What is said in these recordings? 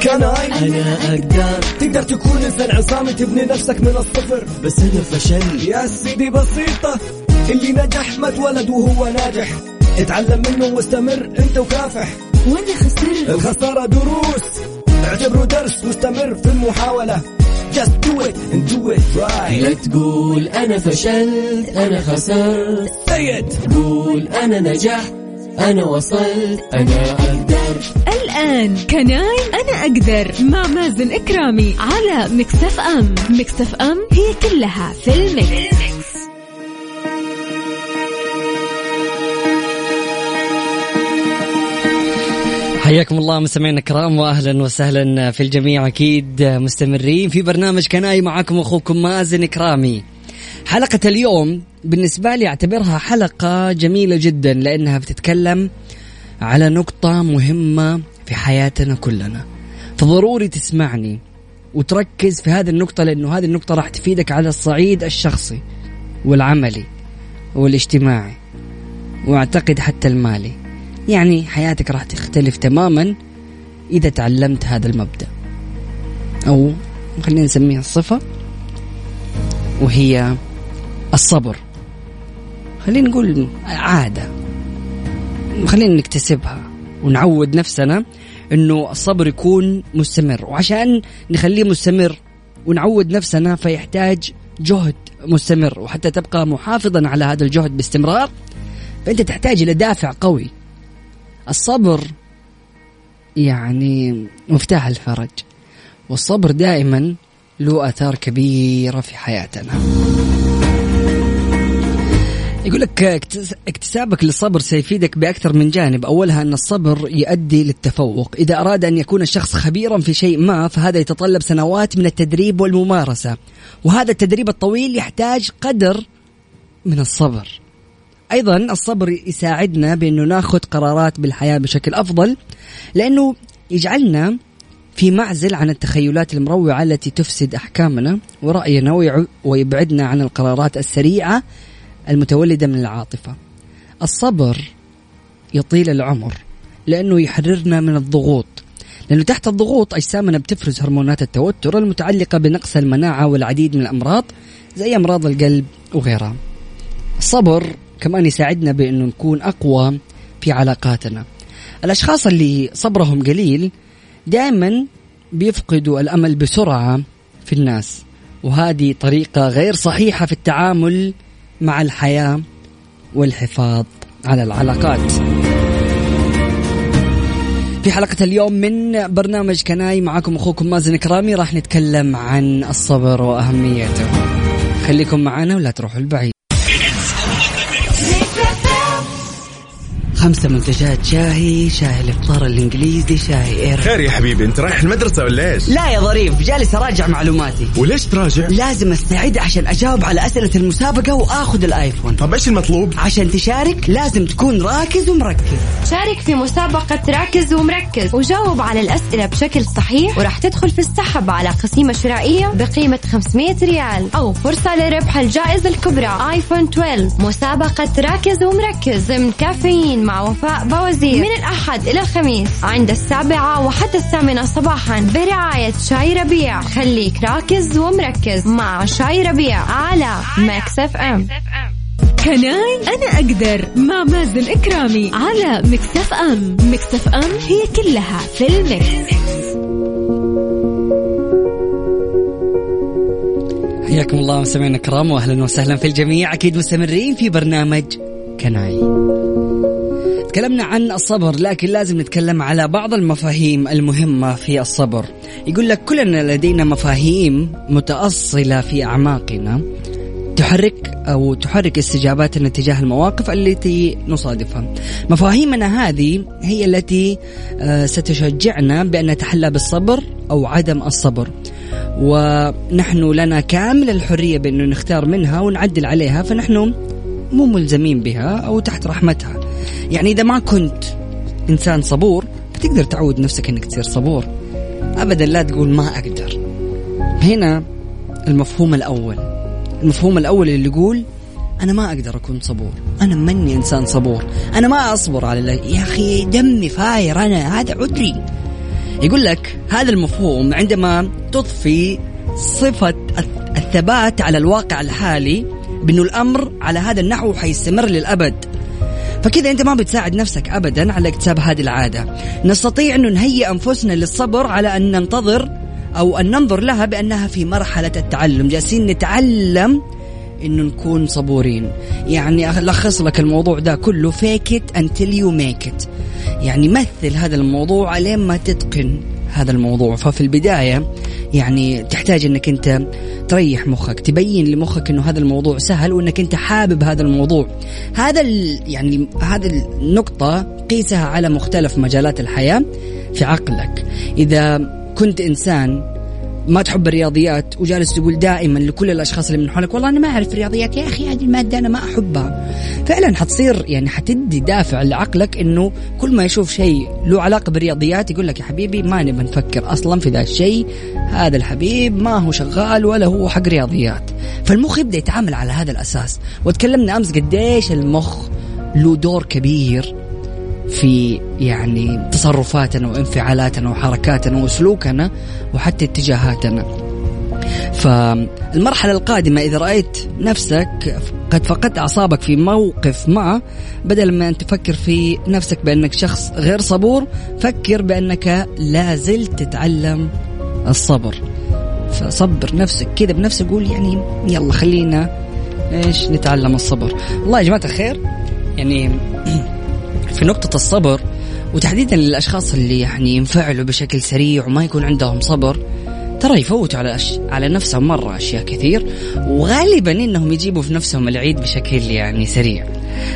كان أنا أقدر. تقدر تكون إنسان عصامي تبني نفسك من الصفر. بس أنا فشل يا سيدي بسيطة اللي نجح ما اتولد وهو ناجح. اتعلم منه واستمر أنت وكافح. وأنا خسرت. الخسارة دروس. اعتبره درس واستمر في المحاولة. Just do it and do it right. لا تقول أنا فشلت أنا خسرت. Say it. قول أنا نجحت. أنا وصلت أنا أقدر الآن Can I أنا أقدر مع مازن إكرامي على Mix FM Mix FM هي كلها في ال mix. حياكم الله مستمعينا الكرام واهلا وسهلا في الجميع أكيد مستمرين في برنامج Can I معكم أخوكم مازن كرامي. حلقة اليوم بالنسبة لي أعتبرها حلقة جميلة جدا لأنها بتتكلم على نقطة مهمة في حياتنا كلنا. فضروري تسمعني وتركز في هذه النقطة لأنه هذه النقطة راح تفيدك على الصعيد الشخصي والعملي والاجتماعي وأعتقد حتى المالي. يعني حياتك راح تختلف تماما إذا تعلمت هذا المبدأ أو خلينا نسميها الصفة وهي الصبر. خلينا نقول عادة. خلينا نكتسبها ونعود نفسنا إنه الصبر يكون مستمر. وعشان نخليه مستمر ونعود نفسنا فيحتاج جهد مستمر. وحتى تبقى محافظا على هذا الجهد باستمرار فأنت تحتاج إلى دافع قوي. الصبر يعني مفتاح الفرج. والصبر دائما له آثار كبيرة في حياتنا. يقول لك اكتسابك للصبر سيفيدك بأكثر من جانب، أولها أن الصبر يؤدي للتفوق، إذا أراد أن يكون الشخص خبيرا في شيء ما فهذا يتطلب سنوات من التدريب والممارسة، وهذا التدريب الطويل يحتاج قدر من الصبر. أيضا الصبر يساعدنا بأنه ناخذ قرارات بالحياة بشكل أفضل لأنه يجعلنا في معزل عن التخيلات المروعة التي تفسد أحكامنا ورأينا ويبعدنا عن القرارات السريعة المتولدة من العاطفة. الصبر يطيل العمر لأنه يحررنا من الضغوط لأنه تحت الضغوط أجسامنا بتفرز هرمونات التوتر المتعلقة بنقص المناعة والعديد من الأمراض زي أمراض القلب وغيرها. الصبر كمان يساعدنا بأنه نكون أقوى في علاقاتنا الأشخاص اللي صبرهم قليل دائما بيفقدوا الأمل بسرعة في الناس وهذه طريقة غير صحيحة في التعامل مع الحياة والحفاظ على العلاقات. في حلقة اليوم من برنامج كناي معكم أخوكم مازن كرامي راح نتكلم عن الصبر وأهميته. خليكم معنا ولا تروحوا البعيد. خمسة منتجات شاهي شاهي الإفطار الإنجليزي شاهي Earl Grey يا حبيبي أنت رايح المدرسة ولا إيش؟ لا يا ظريف جالس أراجع معلوماتي. وليش تراجع؟ لازم أستعد عشان أجاوب على أسئلة المسابقة وآخذ الآيفون. طب إيش المطلوب؟ عشان تشارك لازم تكون راكز ومركز. شارك في مسابقة راكز ومركز. وجاوب على الأسئلة بشكل صحيح وراح تدخل في السحب على قسيمة شرائية بقيمة 500 ريال. أو فرصة لربح الجائزة الكبرى آيفون 12 مسابقة راكز ومركز ضمن كافيين مع وفاء بوزير. من الأحد إلى الخميس عند السابعة وحتى الثامنة صباحا برعاية شاي ربيع. خليك راكز ومركز مع شاي ربيع على Mix FM. Can I أنا أقدر مع مازن إكرامي على Mix FM. Mix FM هي كلها في ال mix. حياكم الله مستمعينا الكرام واهلا وسهلا في الجميع. أكيد مستمرين في برنامج Can I. تكلمنا عن الصبر لكن لازم نتكلم على بعض المفاهيم المهمة في الصبر. يقول لك كلنا لدينا مفاهيم متأصلة في أعماقنا تحرك أو تحرك استجاباتنا تجاه المواقف التي نصادفها. مفاهيمنا هذه هي التي آه، ستشجعنا بأن نتحلى بالصبر أو عدم الصبر. ونحن لنا كامل الحرية بأنه نختار منها ونعدل عليها فنحن مو ملزمين بها أو تحت رحمتها. يعني إذا ما كنت إنسان صبور بتقدر تعود نفسك أنك تصير صبور. أبدا لا تقول ما أقدر. هنا المفهوم الأول. المفهوم الأول اللي يقول أنا ما أقدر أكون صبور. أنا مني إنسان صبور. أنا ما أصبر على الله. يا أخي دمي فاير أنا هذا عذري. يقول لك هذا المفهوم عندما تضفي صفة الثبات على الواقع الحالي بأنه الأمر على هذا النحو حيستمر للأبد. فكذا أنت ما بتساعد نفسك ابدا على اكتساب هذه العادة. نستطيع انه نهيئ أنفسنا للصبر على أن ننتظر أو أن ننظر لها بأنها في مرحلة التعلم. جالسين نتعلم انه نكون صبورين. يعني ألخص لك الموضوع ده كله. fake it until you make it يعني مثل هذا الموضوع لين ما تتقن هذا الموضوع. ففي البداية يعني تحتاج انك انت تريح مخك تبين لمخك انه هذا الموضوع سهل وانك انت حابب هذا الموضوع. هذا يعني هذه النقطة قيسها على مختلف مجالات الحياة في عقلك. إذا كنت إنسان ما تحب الرياضيات وجالس تقول دائما لكل الأشخاص اللي من حولك والله أنا ما أعرف الرياضيات يا أخي هذه المادة أنا ما أحبها. فعلا حتصير يعني حتدي دافع لعقلك إنه كل ما يشوف شيء له علاقة بالرياضيات يقول لك يا حبيبي ما نبي نفكر أصلا في ذا الشيء هذا الحبيب ما هو شغال ولا هو حق رياضيات. فالمخ يبدأ يتعامل على هذا الأساس. وتكلمنا أمس قديش المخ له دور كبير في يعني تصرفاتنا وانفعالاتنا وحركاتنا وسلوكنا وحتى اتجاهاتنا. فالمرحلة القادمة إذا رأيت نفسك قد فقدت أعصابك في موقف ما. بدل ما أن تفكر في نفسك بأنك شخص غير صبور فكر بأنك لا زلت تتعلم الصبر. فصبر نفسك كذا بنفسك قول يعني يلا خلينا إيش نتعلم الصبر. والله يا جماعة الخير. يعني في نقطة الصبر وتحديدا للأشخاص اللي يعني ينفعلوا بشكل سريع وما يكون عندهم صبر ترى يفوتوا على أش... على نفسهم مرة أشياء كثير وغالبا إنهم يجيبوا في نفسهم العيد بشكل يعني سريع.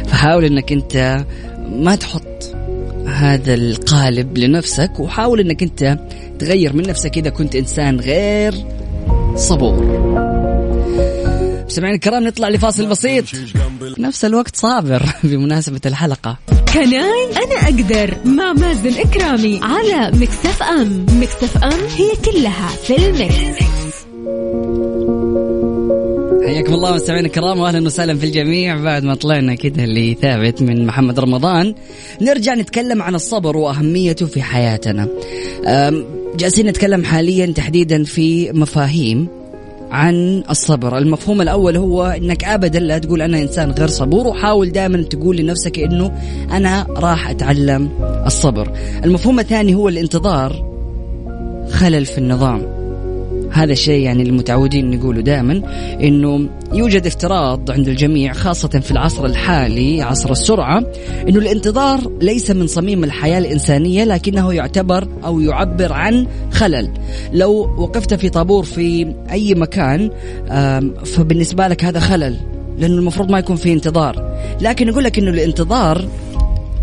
فحاول إنك أنت ما تحط هذا القالب لنفسك وحاول إنك أنت تغير من نفسك إذا كنت إنسان غير صبور. مستمعينا الكرام نطلع لفاصل بسيط. نفس الوقت صابر بمناسبة الحلقة. Can I أنا أقدر مع مازن إكرامي على Mix FM. Mix FM هي كلها في ال mix. حياكم الله مستمعينا الكرام واهلا وسهلا في الجميع. بعد ما طلعنا كده اللي ثابت من محمد رمضان نرجع نتكلم عن الصبر وأهميته في حياتنا. جالسين نتكلم حاليا تحديدا في مفاهيم. عن الصبر. المفهوم الأول هو أنك أبدا لا تقول أنا إنسان غير صبور وحاول دائما تقول لنفسك أنه أنا راح أتعلم الصبر. المفهوم الثاني هو الانتظار خلل في النظام. هذا الشيء يعني المتعودين نقوله دائما إنه يوجد افتراض عند الجميع خاصة في العصر الحالي عصر السرعة إنه الانتظار ليس من صميم الحياة الإنسانية لكنه يعتبر أو يعبر عن خلل. لو وقفت في طابور في أي مكان فبالنسبة لك هذا خلل لأنه المفروض ما يكون في انتظار. لكن يقول لك إنه الانتظار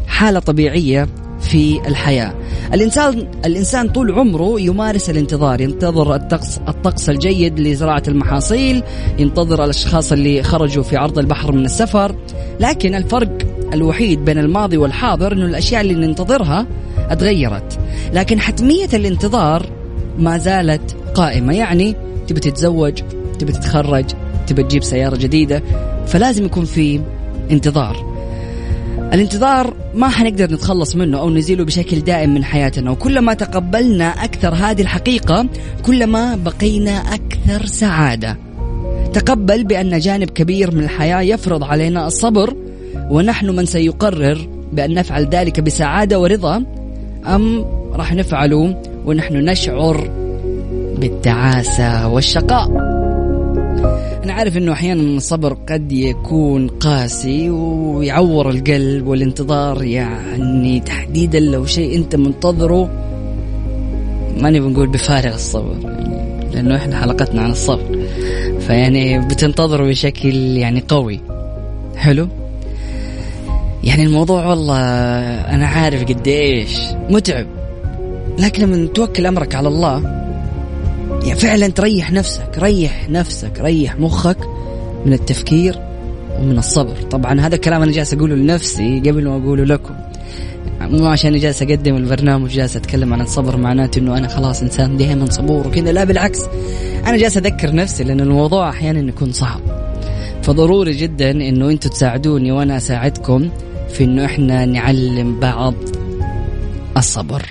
حالة طبيعية في الحياة. الإنسان الإنسان طول عمره يمارس الانتظار. ينتظر الطقس الطقس الجيد لزراعة المحاصيل ينتظر الأشخاص اللي خرجوا في عرض البحر من السفر. لكن الفرق الوحيد بين الماضي والحاضر أنه الأشياء اللي ننتظرها اتغيرت. لكن حتمية الانتظار ما زالت قائمة. يعني تبي تتزوج تبي تتخرج تبي تجيب سيارة جديدة فلازم يكون في انتظار. الانتظار ما حنقدر نتخلص منه أو نزيله بشكل دائم من حياتنا وكلما تقبلنا أكثر هذه الحقيقة كلما بقينا أكثر سعادة. تقبل بأن جانب كبير من الحياة يفرض علينا الصبر ونحن من سيقرر بأن نفعل ذلك بسعادة ورضا أم راح نفعله ونحن نشعر بالتعاسة والشقاء. أنا عارف أنه أحيانا الصبر قد يكون قاسي ويعور القلب والانتظار يعني تحديدا لو شيء أنت منتظره ما نبي نقول بفارغ الصبر لأنه إحنا حلقتنا عن الصبر. فيعني بتنتظره بشكل يعني قوي. حلو؟ يعني الموضوع والله أنا عارف قديش متعب. لكن لما توكل أمرك على الله يعني فعلا تريح نفسك ريح نفسك ريح مخك من التفكير ومن الصبر. طبعا هذا الكلام أنا جالس أقوله لنفسي قبل ما أقوله لكم. مو عشان جالس أقدم البرنامج جالس أتكلم عن الصبر معناته إنه أنا خلاص إنسان دائما صبور وكذا. لا بالعكس. أنا جالس أذكر نفسي لأن الموضوع أحيانا يكون صعب. فضروري جدا إنه أنتم تساعدوني وأنا أساعدكم في إنه إحنا نعلم بعض الصبر.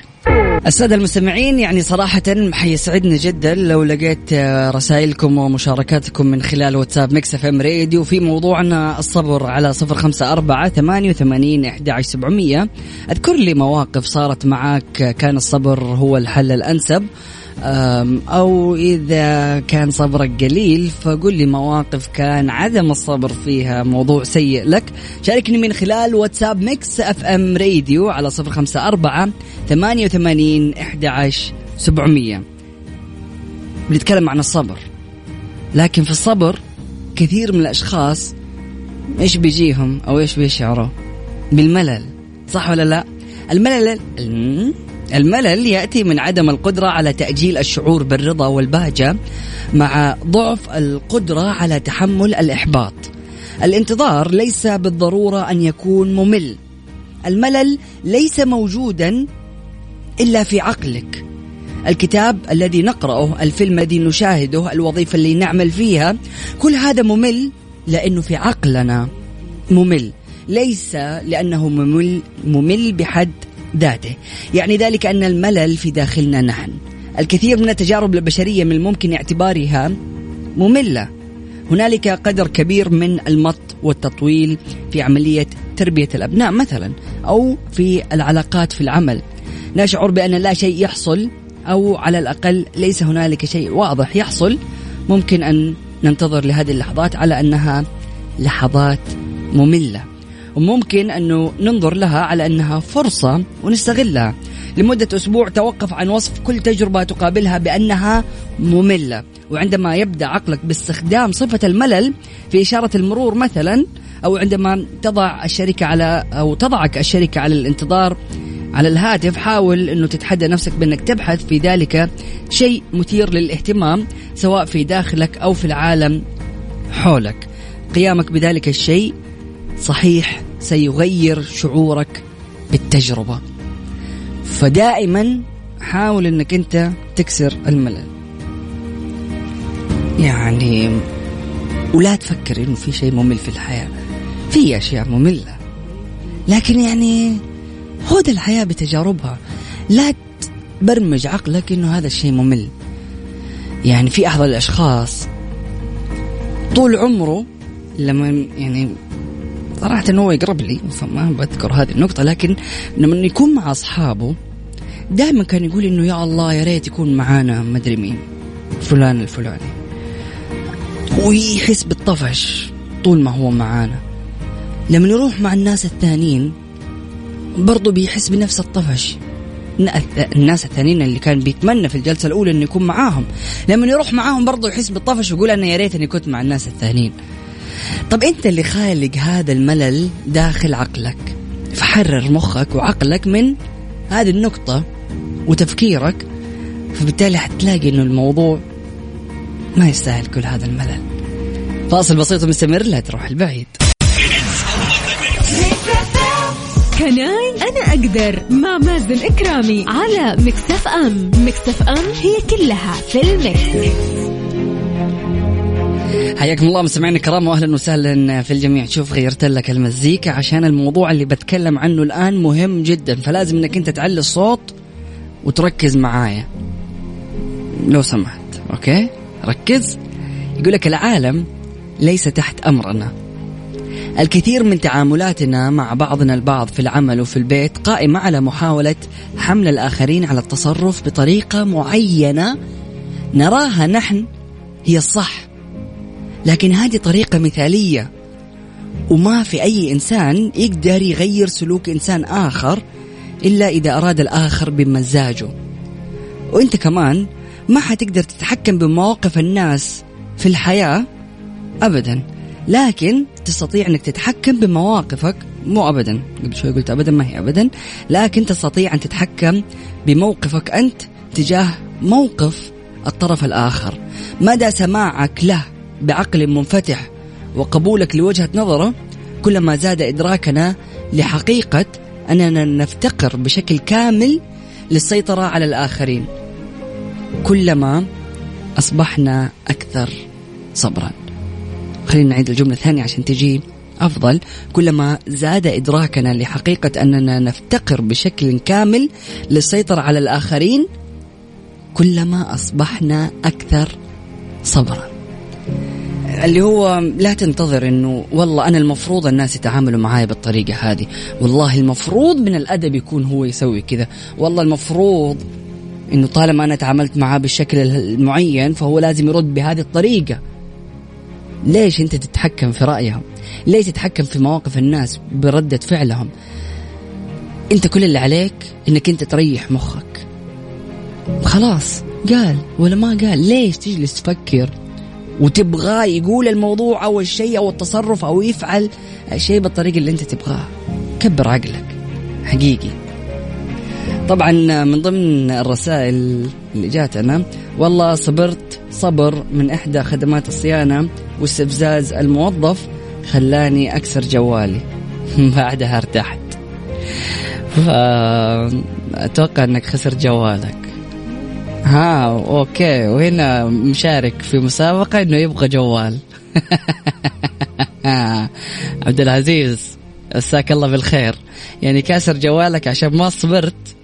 السادة المستمعين يعني صراحة حيسعدني جدا لو لقيت رسائلكم ومشاركاتكم من خلال واتساب Mix FM Radio في موضوعنا الصبر على صفر خمسة أربعة ثمانية وثمانين إحدى سبعمية. أذكر لي مواقف صارت معك كان الصبر هو الحل الأنسب. أو إذا كان صبرك قليل فقل لي مواقف كان عدم الصبر فيها موضوع سيء لك. شاركني من خلال واتساب Mix FM Radio على صفر خمسة أربعة ثمانية وثمانين إحدى سبعمية. بنتكلم عن الصبر. لكن في الصبر كثير من الأشخاص إيش بيجيهم أو إيش بيشعروا؟ بالملل صح ولا لا؟ الملل الملل يأتي من عدم القدرة على تأجيل الشعور بالرضا والبهجة مع ضعف القدرة على تحمل الإحباط. الانتظار ليس بالضرورة أن يكون ممل. الملل ليس موجودا إلا في عقلك. الكتاب الذي نقرأه الفيلم الذي نشاهده الوظيفة اللي نعمل فيها كل هذا ممل لأنه في عقلنا ممل. ليس لأنه ممل ممل بحد ذاته. يعني ذلك أن الملل في داخلنا نحن. الكثير من التجارب البشرية من الممكن اعتبارها مملة. هنالك قدر كبير من المط والتطويل في عملية تربية الأبناء مثلا أو في العلاقات في العمل. نشعر بأن لا شيء يحصل أو على الأقل ليس هنالك شيء واضح يحصل. ممكن أن ننتظر لهذه اللحظات على أنها لحظات مملة. وممكن أنه ننظر لها على أنها فرصة ونستغلها. لمدة أسبوع توقف عن وصف كل تجربة تقابلها بأنها مملة. وعندما يبدأ عقلك باستخدام صفة الملل في إشارة المرور مثلا أو عندما تضع الشركة على أو تضعك الشركة على الانتظار على الهاتف حاول أنه تتحدى نفسك بأنك تبحث في ذلك شيء مثير للاهتمام سواء في داخلك أو في العالم حولك. قيامك بذلك الشيء صحيح سيغير شعورك بالتجربة. فدائما حاول إنك أنت تكسر الملل. يعني ولا تفكر إنه في شيء ممل في الحياة. في أشياء مملة. لكن يعني خذ الحياة بتجاربها. لا تبرمج عقلك إنه هذا الشيء ممل. يعني في أحد الأشخاص طول عمره لما يعني صراحة إنه هو يقرب لي فما بذكر هذه النقطة لكن لما يكون مع أصحابه دائما كان يقول إنه يا الله يا ريت يكون معانا مدري مين فلان الفلاني. ويحس بالطفش طول ما هو معانا. لما يروح مع الناس الثانيين برضو بيحس بنفس الطفش. الناس الثانيين اللي كان بيتمنى في الجلسة الأولى إنه يكون معاهم. لما يروح معاهم برضو يحس بالطفش ويقول أنا يا ريت إني كنت مع الناس الثانيين. طب أنت اللي خالق هذا الملل داخل عقلك. فحرر مخك وعقلك من هذه النقطة وتفكيرك فبالتالي حتلاقي إنه الموضوع ما يستاهل كل هذا الملل. فاصل بسيط ومستمر لا تروح البعيد. Can I أنا أقدر مع مازن إكرامي. على Mix FM. Mix FM هي كلها في ال mix. حياكم الله مستمعينا الكرام واهلا وسهلا في الجميع. شوف غيرت لك المزيكا عشان الموضوع اللي بتكلم عنه الآن مهم جدا فلازم إنك أنت تعلي الصوت وتركز معايا. لو سمحت أوكي؟ ركز. يقول لك العالم ليس تحت أمرنا. الكثير من تعاملاتنا مع بعضنا البعض في العمل وفي البيت قائمة على محاولة حمل الآخرين على التصرف بطريقة معينة نراها نحن هي الصح. لكن هذه طريقة مثالية. وما في أي إنسان يقدر يغير سلوك إنسان آخر إلا إذا أراد الآخر بمزاجه. وإنت كمان ما حتقدر تتحكم بمواقف الناس في الحياة أبدا لكن تستطيع أنك تتحكم بمواقفك مو أبدا. قبل شوي قلت أبدا ما هي أبدا. لكن تستطيع أن تتحكم بموقفك أنت تجاه موقف الطرف الآخر. مدى سماعك له بعقل منفتح وقبولك لوجهة نظره كلما زاد إدراكنا لحقيقة أننا نفتقر بشكل كامل للسيطرة على الآخرين. كلما أصبحنا أكثر صبرا. خلينا نعيد الجملة الثانية عشان تجي أفضل. كلما زاد إدراكنا لحقيقة أننا نفتقر بشكل كامل للسيطرة على الآخرين كلما أصبحنا أكثر صبرا. اللي هو لا تنتظر إنه والله أنا المفروض الناس يتعاملوا معاي بالطريقة هذه. والله المفروض من الأدب يكون هو يسوي كذا. والله المفروض إنه طالما أنا تعاملت معاه بالشكل المعين فهو لازم يرد بهذه الطريقة. ليش أنت تتحكم في رأيهم؟ ليش تتحكم في مواقف الناس بردة فعلهم؟ أنت كل اللي عليك إنك أنت تريح مخك. خلاص قال ولا ما قال؟ ليش تجلس تفكر؟ وتبغاه يقول الموضوع أو الشيء أو التصرف أو يفعل الشيء بالطريقة اللي أنت تبغاه. كبر عقلك. حقيقي. طبعا من ضمن الرسائل اللي جاتنا والله صبرت صبر من إحدى خدمات الصيانة واستفزاز الموظف خلاني أكسر جوالي. بعدها ارتحت. فأتوقع أنك خسر جوالك. ها أوكي. وهنا مشارك في مسابقة أنه يبغى جوال. عبد العزيز مساك الله بالخير. يعني كاسر جوالك عشان ما صبرت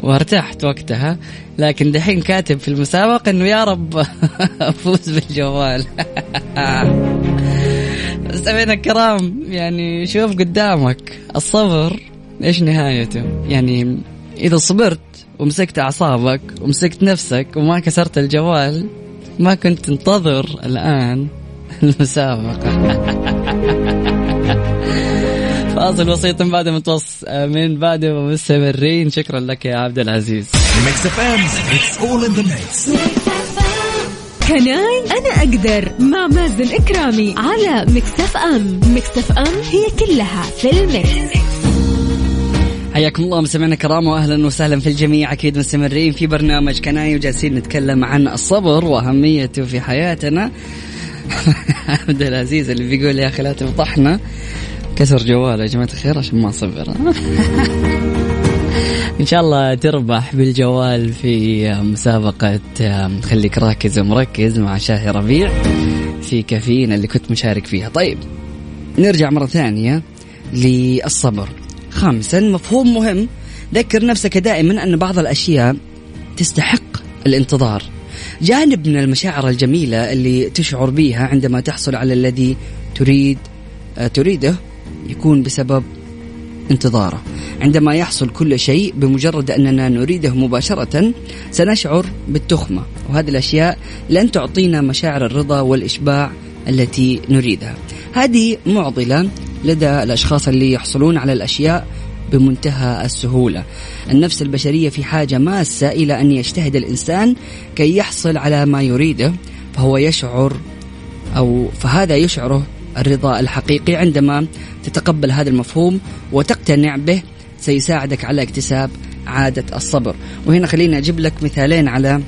وارتحت وقتها لكن دحين كاتب في المسابقة إنه يا رب افوز بالجوال. مستمعينا الكرام يعني شوف قدامك الصبر إيش نهايته؟ يعني إذا صبرت ومسكت أعصابك ومسكت نفسك وما كسرت الجوال ما كنت تنتظر الآن المسابقة. فاصل بسيط من بعد متوص من بعد مستمرين. شكرا لك يا عبد العزيز. Mix FM it's all in the mix Can I أنا أقدر مع مازن إكرامي على Mix FM Mix FM هي كلها في ال mix. حياكم الله مستمعينا الكرام واهلا وسهلا في الجميع. أكيد مستمرين في برنامج Can I وجالسين نتكلم عن الصبر وأهميته في حياتنا. عبد العزيز اللي بيقول يا أخي لا تفضحنا كسر جواله يا جماعة الخير عشان ما صبر إن شاء الله تربح بالجوال في مسابقة خليك راكز ومركز مع شاهي ربيع في كافيين اللي كنت مشارك فيها. طيب نرجع مرة ثانية للصبر. خامسا مفهوم مهم. ذكر نفسك دائما أن بعض الأشياء تستحق الانتظار. جانب من المشاعر الجميلة اللي تشعر بها عندما تحصل على الذي تريد تريده يكون بسبب انتظاره. عندما يحصل كل شيء بمجرد أننا نريده مباشرة سنشعر بالتخمة. وهذه الأشياء لن تعطينا مشاعر الرضا والإشباع التي نريدها. هذه معضلة لدى الأشخاص اللي يحصلون على الأشياء بمنتهى السهولة. النفس البشرية في حاجة ماسة إلى أن يجتهد الإنسان كي يحصل على ما يريده فهو يشعر أو فهذا يشعره الرضا الحقيقي عندما تتقبل هذا المفهوم وتقتنع به سيساعدك على اكتساب عادة الصبر. وهنا خليني أجيب لك مثالين على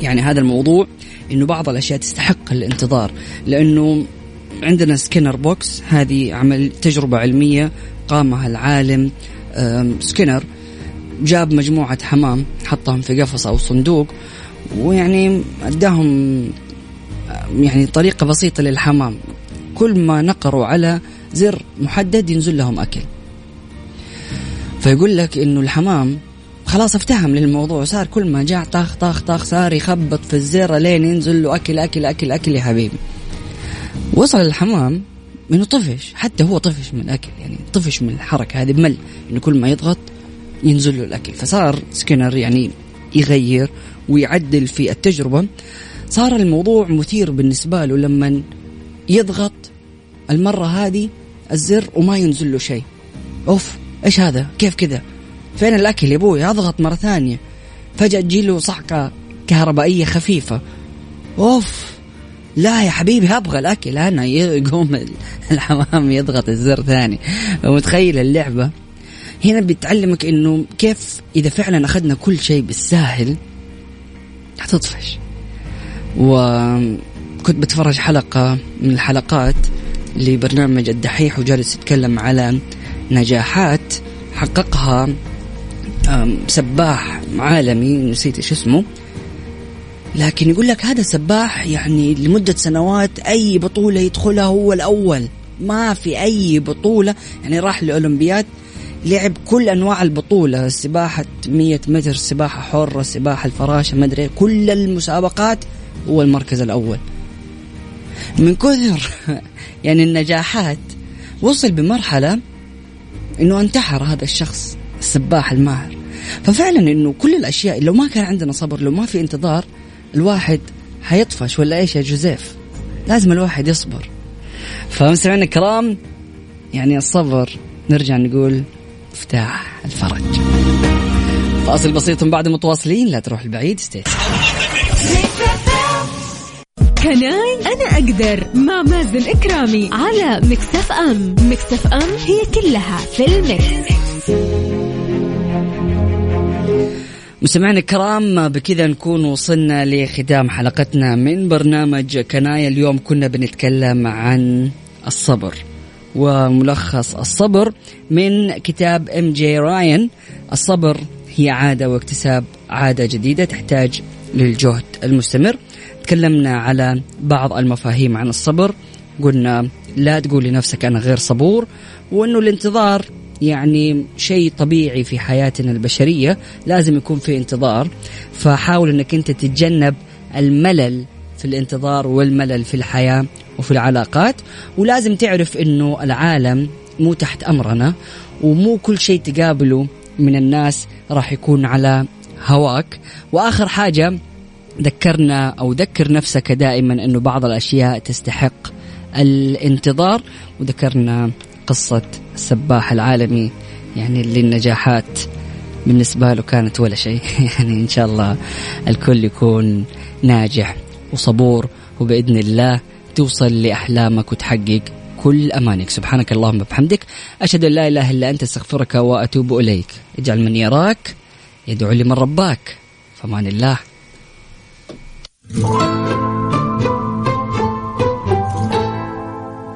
يعني هذا الموضوع إنه بعض الأشياء تستحق الانتظار لأنه عندنا Skinner box هذه عمل تجربة علمية قامها العالم. سكينر جاب مجموعة حمام حطهم في قفص أو صندوق ويعني أداهم يعني طريقة بسيطة للحمام. كل ما نقروا على زر محدد ينزل لهم أكل. فيقول لك إنه الحمام خلاص افتهم للموضوع. صار كل ما جاء طاخ طاخ طاخ صار يخبط في الزر لين ينزل له أكل أكل أكل أكل يا حبيبي. وصل الحمام إنه طفش حتى هو طفش من الاكل يعني طفش من الحركة هذه بمل إنه كل ما يضغط ينزل له الأكل. فصار سكينر يعني يغير ويعدل في التجربة. صار الموضوع مثير بالنسبة له لما يضغط المرة هذه الزر وما ينزل له شيء. أوف إيش هذا؟ كيف كذا؟ فين الأكل يا أبوي؟ أضغط مرة ثانية. فجأة تجيله صعقه كهربائية خفيفة. أوف لا يا حبيبي أبغى الأكل. أنا يقوم الحمام يضغط الزر ثاني. متخيل اللعبة؟ هنا بتعلمك إنه كيف إذا فعلا أخذنا كل شيء بالساهل حتطفش. وكنت بتفرج حلقة من الحلقات لبرنامج الدحيح وجالس يتكلم على نجاحات حققها سباح عالمي نسيت إيش اسمه. لكن يقول لك هذا السباح يعني لمدة سنوات أي بطولة يدخلها هو الأول. ما في أي بطولة يعني راح الأولمبياد لعب كل أنواع البطولة السباحه 100 متر سباحة حرة سباحة الفراشة ما أدري كل المسابقات هو المركز الأول. من كثر يعني النجاحات وصل بمرحلة إنه انتحر هذا الشخص السباح الماهر. ففعلا إنه كل الأشياء لو ما كان عندنا صبر لو ما في انتظار الواحد حيطفش ولا إيش يا جوزيف؟ لازم الواحد يصبر. فمستمعينا الكرام يعني الصبر نرجع نقول مفتاح الفرج. فاصل بسيط بعد متواصلين لا تروح البعيد stay tuned Can I أنا أقدر مع مازن إكرامي على Mix FM. Mix FM هي كلها في ال mix. مستمعينا الكرام بكذا نكون وصلنا لختام حلقتنا من برنامج Can I. اليوم كنا بنتكلم عن الصبر وملخص الصبر من كتاب إم جي راين. الصبر هي عادة واكتساب عادة جديدة تحتاج للجهد المستمر. تكلمنا على بعض المفاهيم عن الصبر قلنا لا تقول لنفسك أنا غير صبور وأنه الانتظار يعني شيء طبيعي في حياتنا البشرية لازم يكون في انتظار. فحاول أنك أنت تتجنب الملل في الانتظار والملل في الحياة وفي العلاقات. ولازم تعرف أنه العالم مو تحت أمرنا ومو كل شيء تقابله من الناس راح يكون على هواك. وآخر حاجة ذكرنا أو ذكر نفسك دائما إنه بعض الأشياء تستحق الانتظار. وذكرنا قصة السباح العالمي يعني اللي النجاحات بالنسبة له كانت ولا شيء. يعني إن شاء الله الكل يكون ناجح وصبور وبإذن الله توصل لأحلامك وتحقق كل امانيك سبحانك اللهم وبحمدك أشهد أن لا إله إلا أنت أستغفرك وأتوب إليك. اجعل من يراك يدعو لمن رباك. فمان الله.